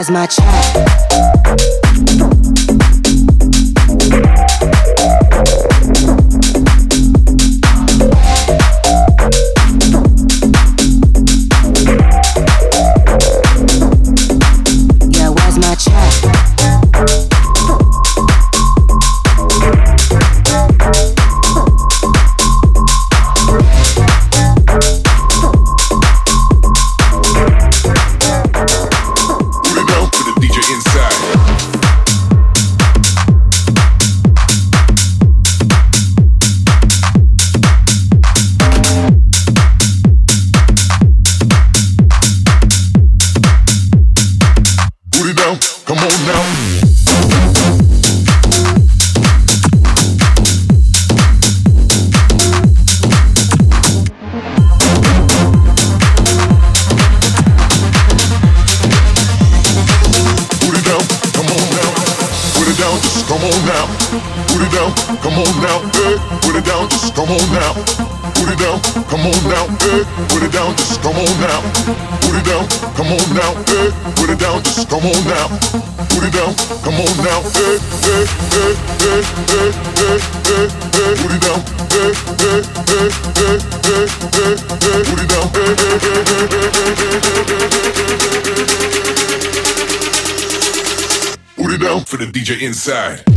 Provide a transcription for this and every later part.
as my chat. come on now, put it down, come on now, hey, hey, hey, hey, hey, hey, put it down, put it down, Put it down for the DJ inside.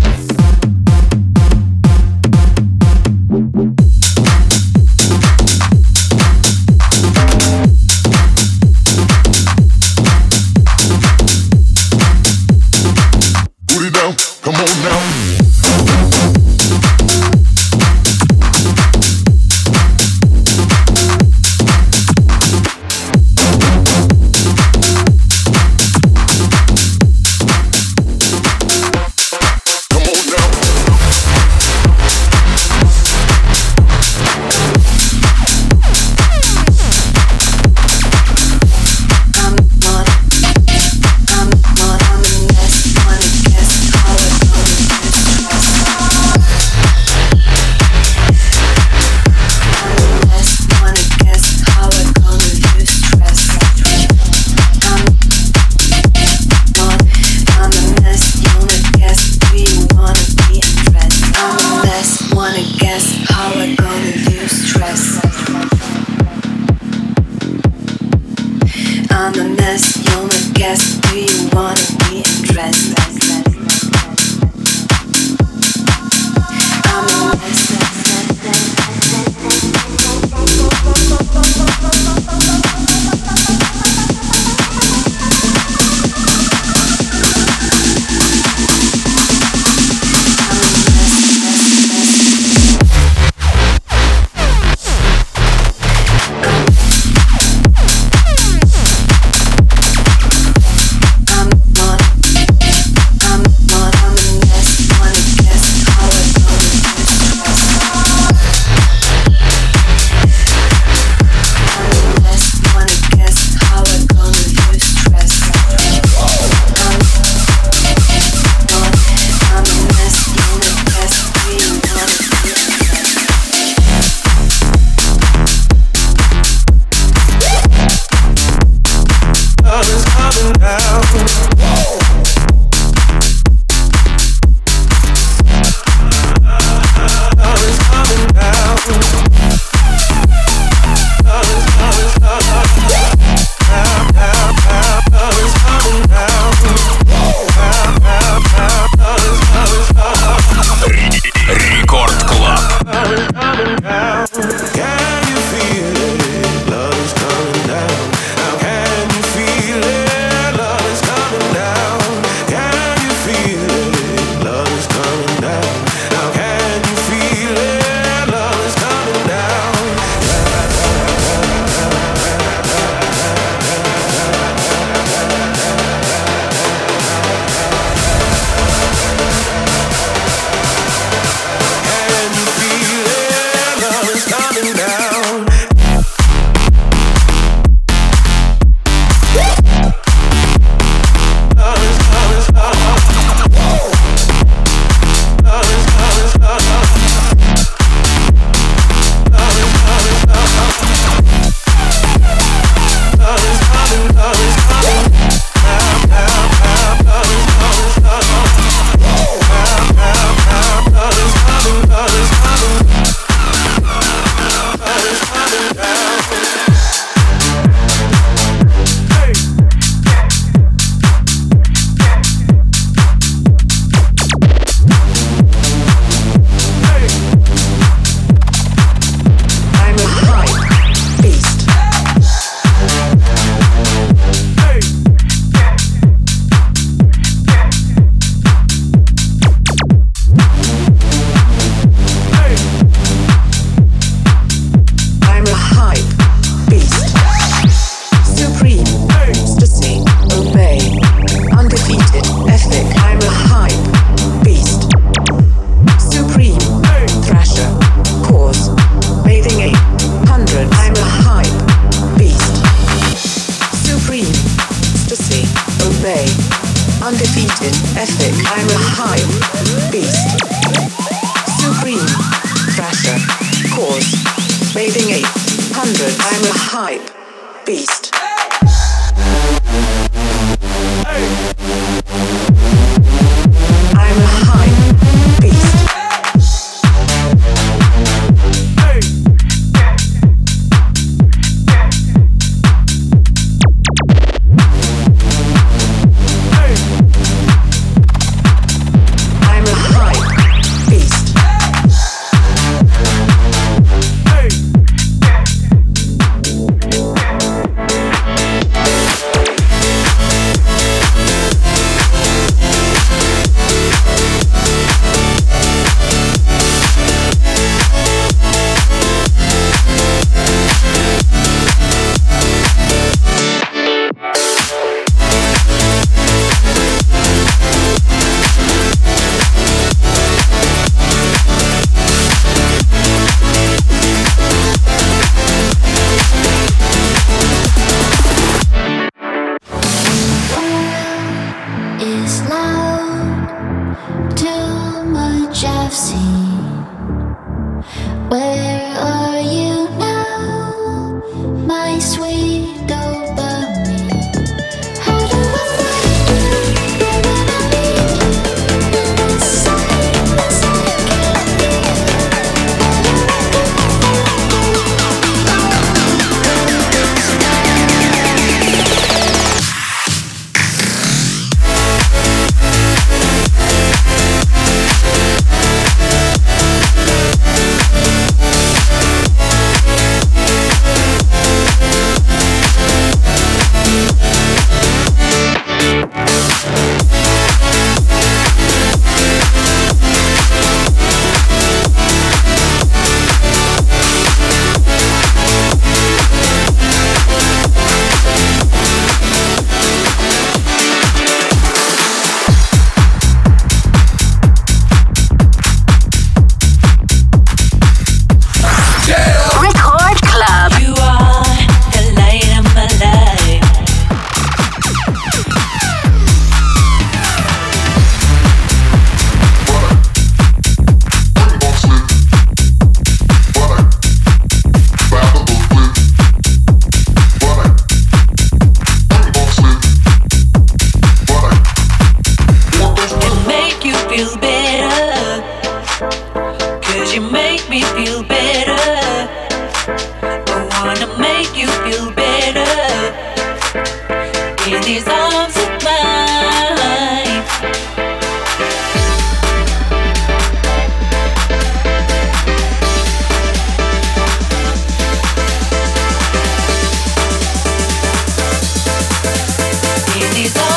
Please don't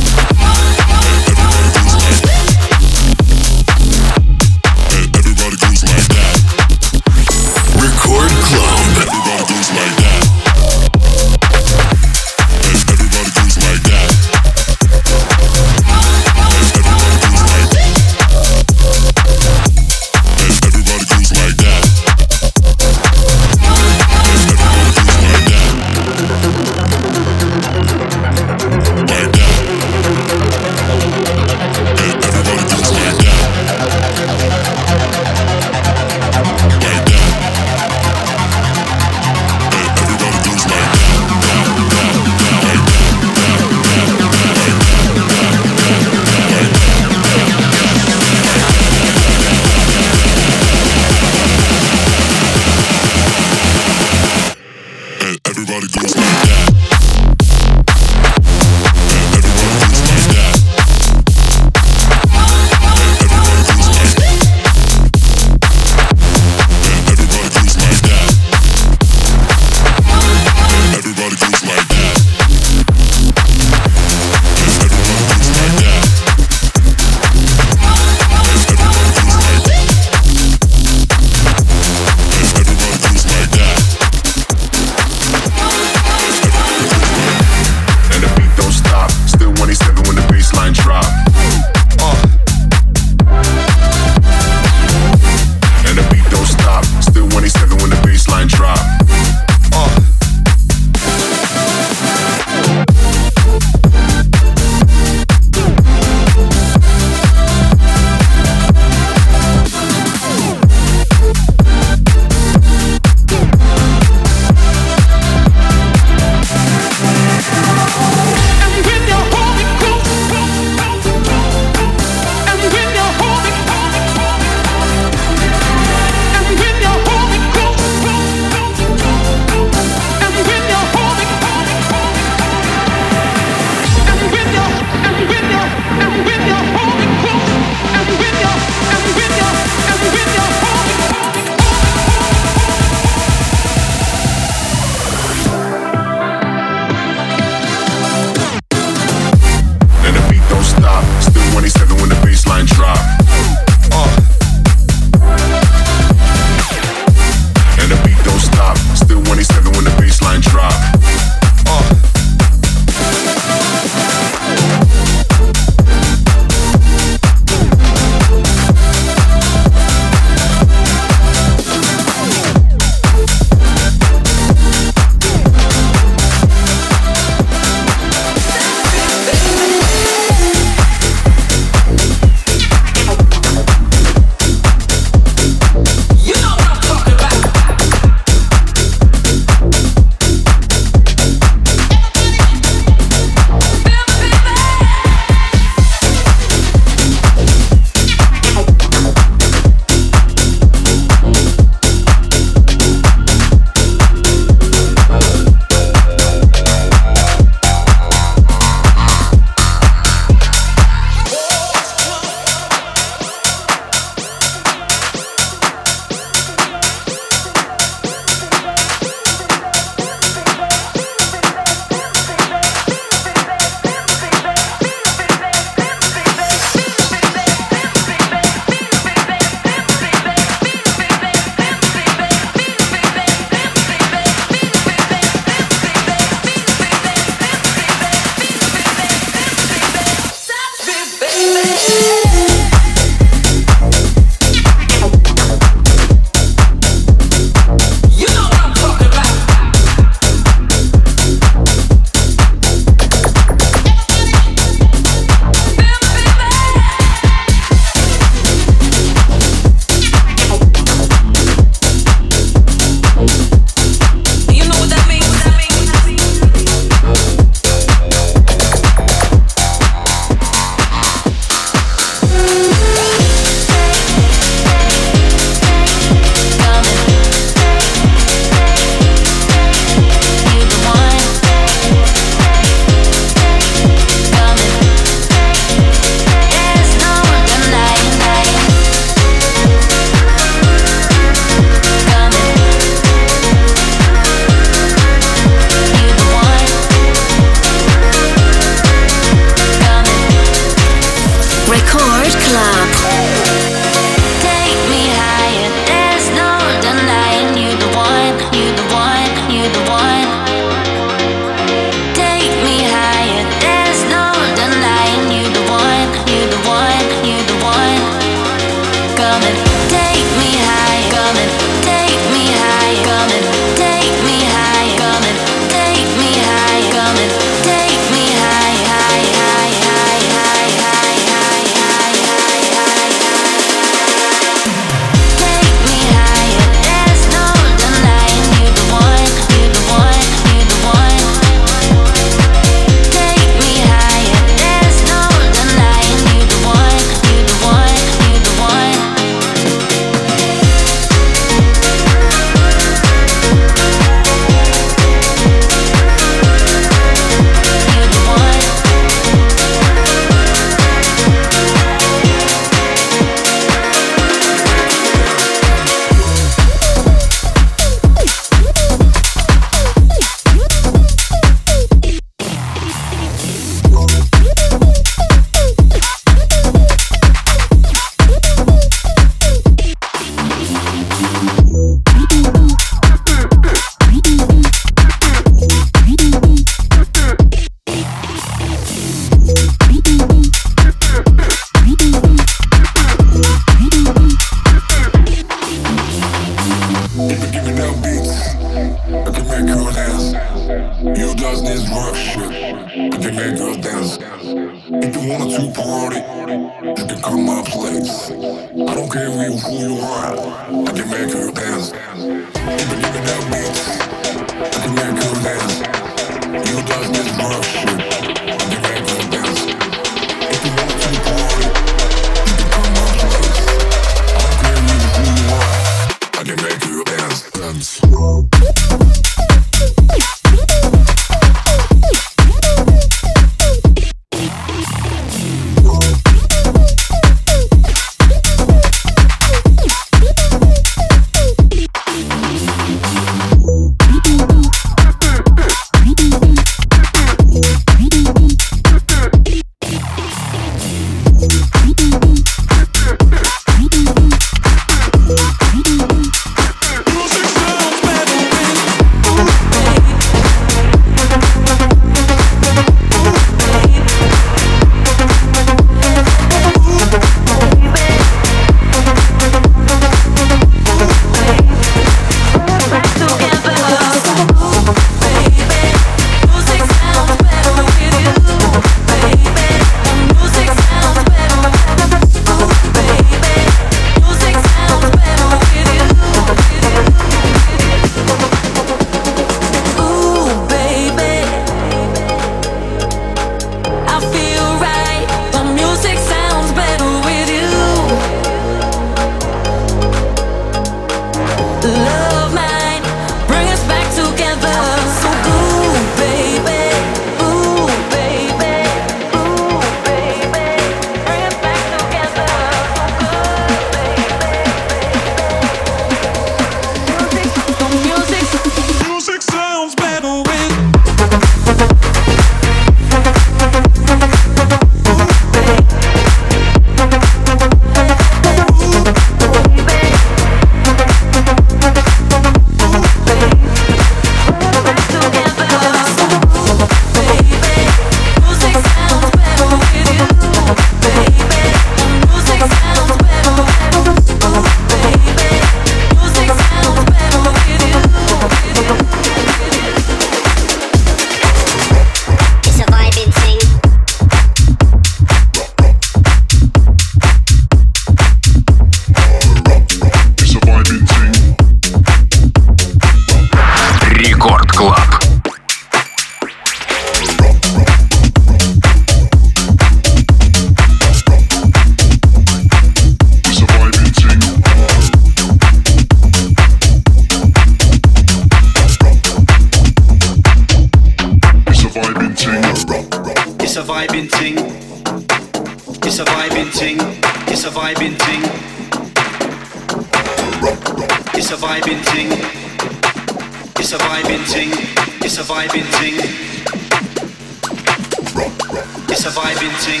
It's a vibing thing.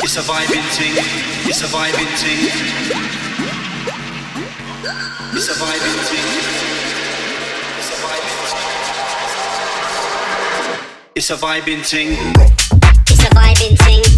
It's a vibing thing. It's a vibing thing. It's a vibing thing. It's a vibing thing. It's a vibing thing. It's a vibing thing.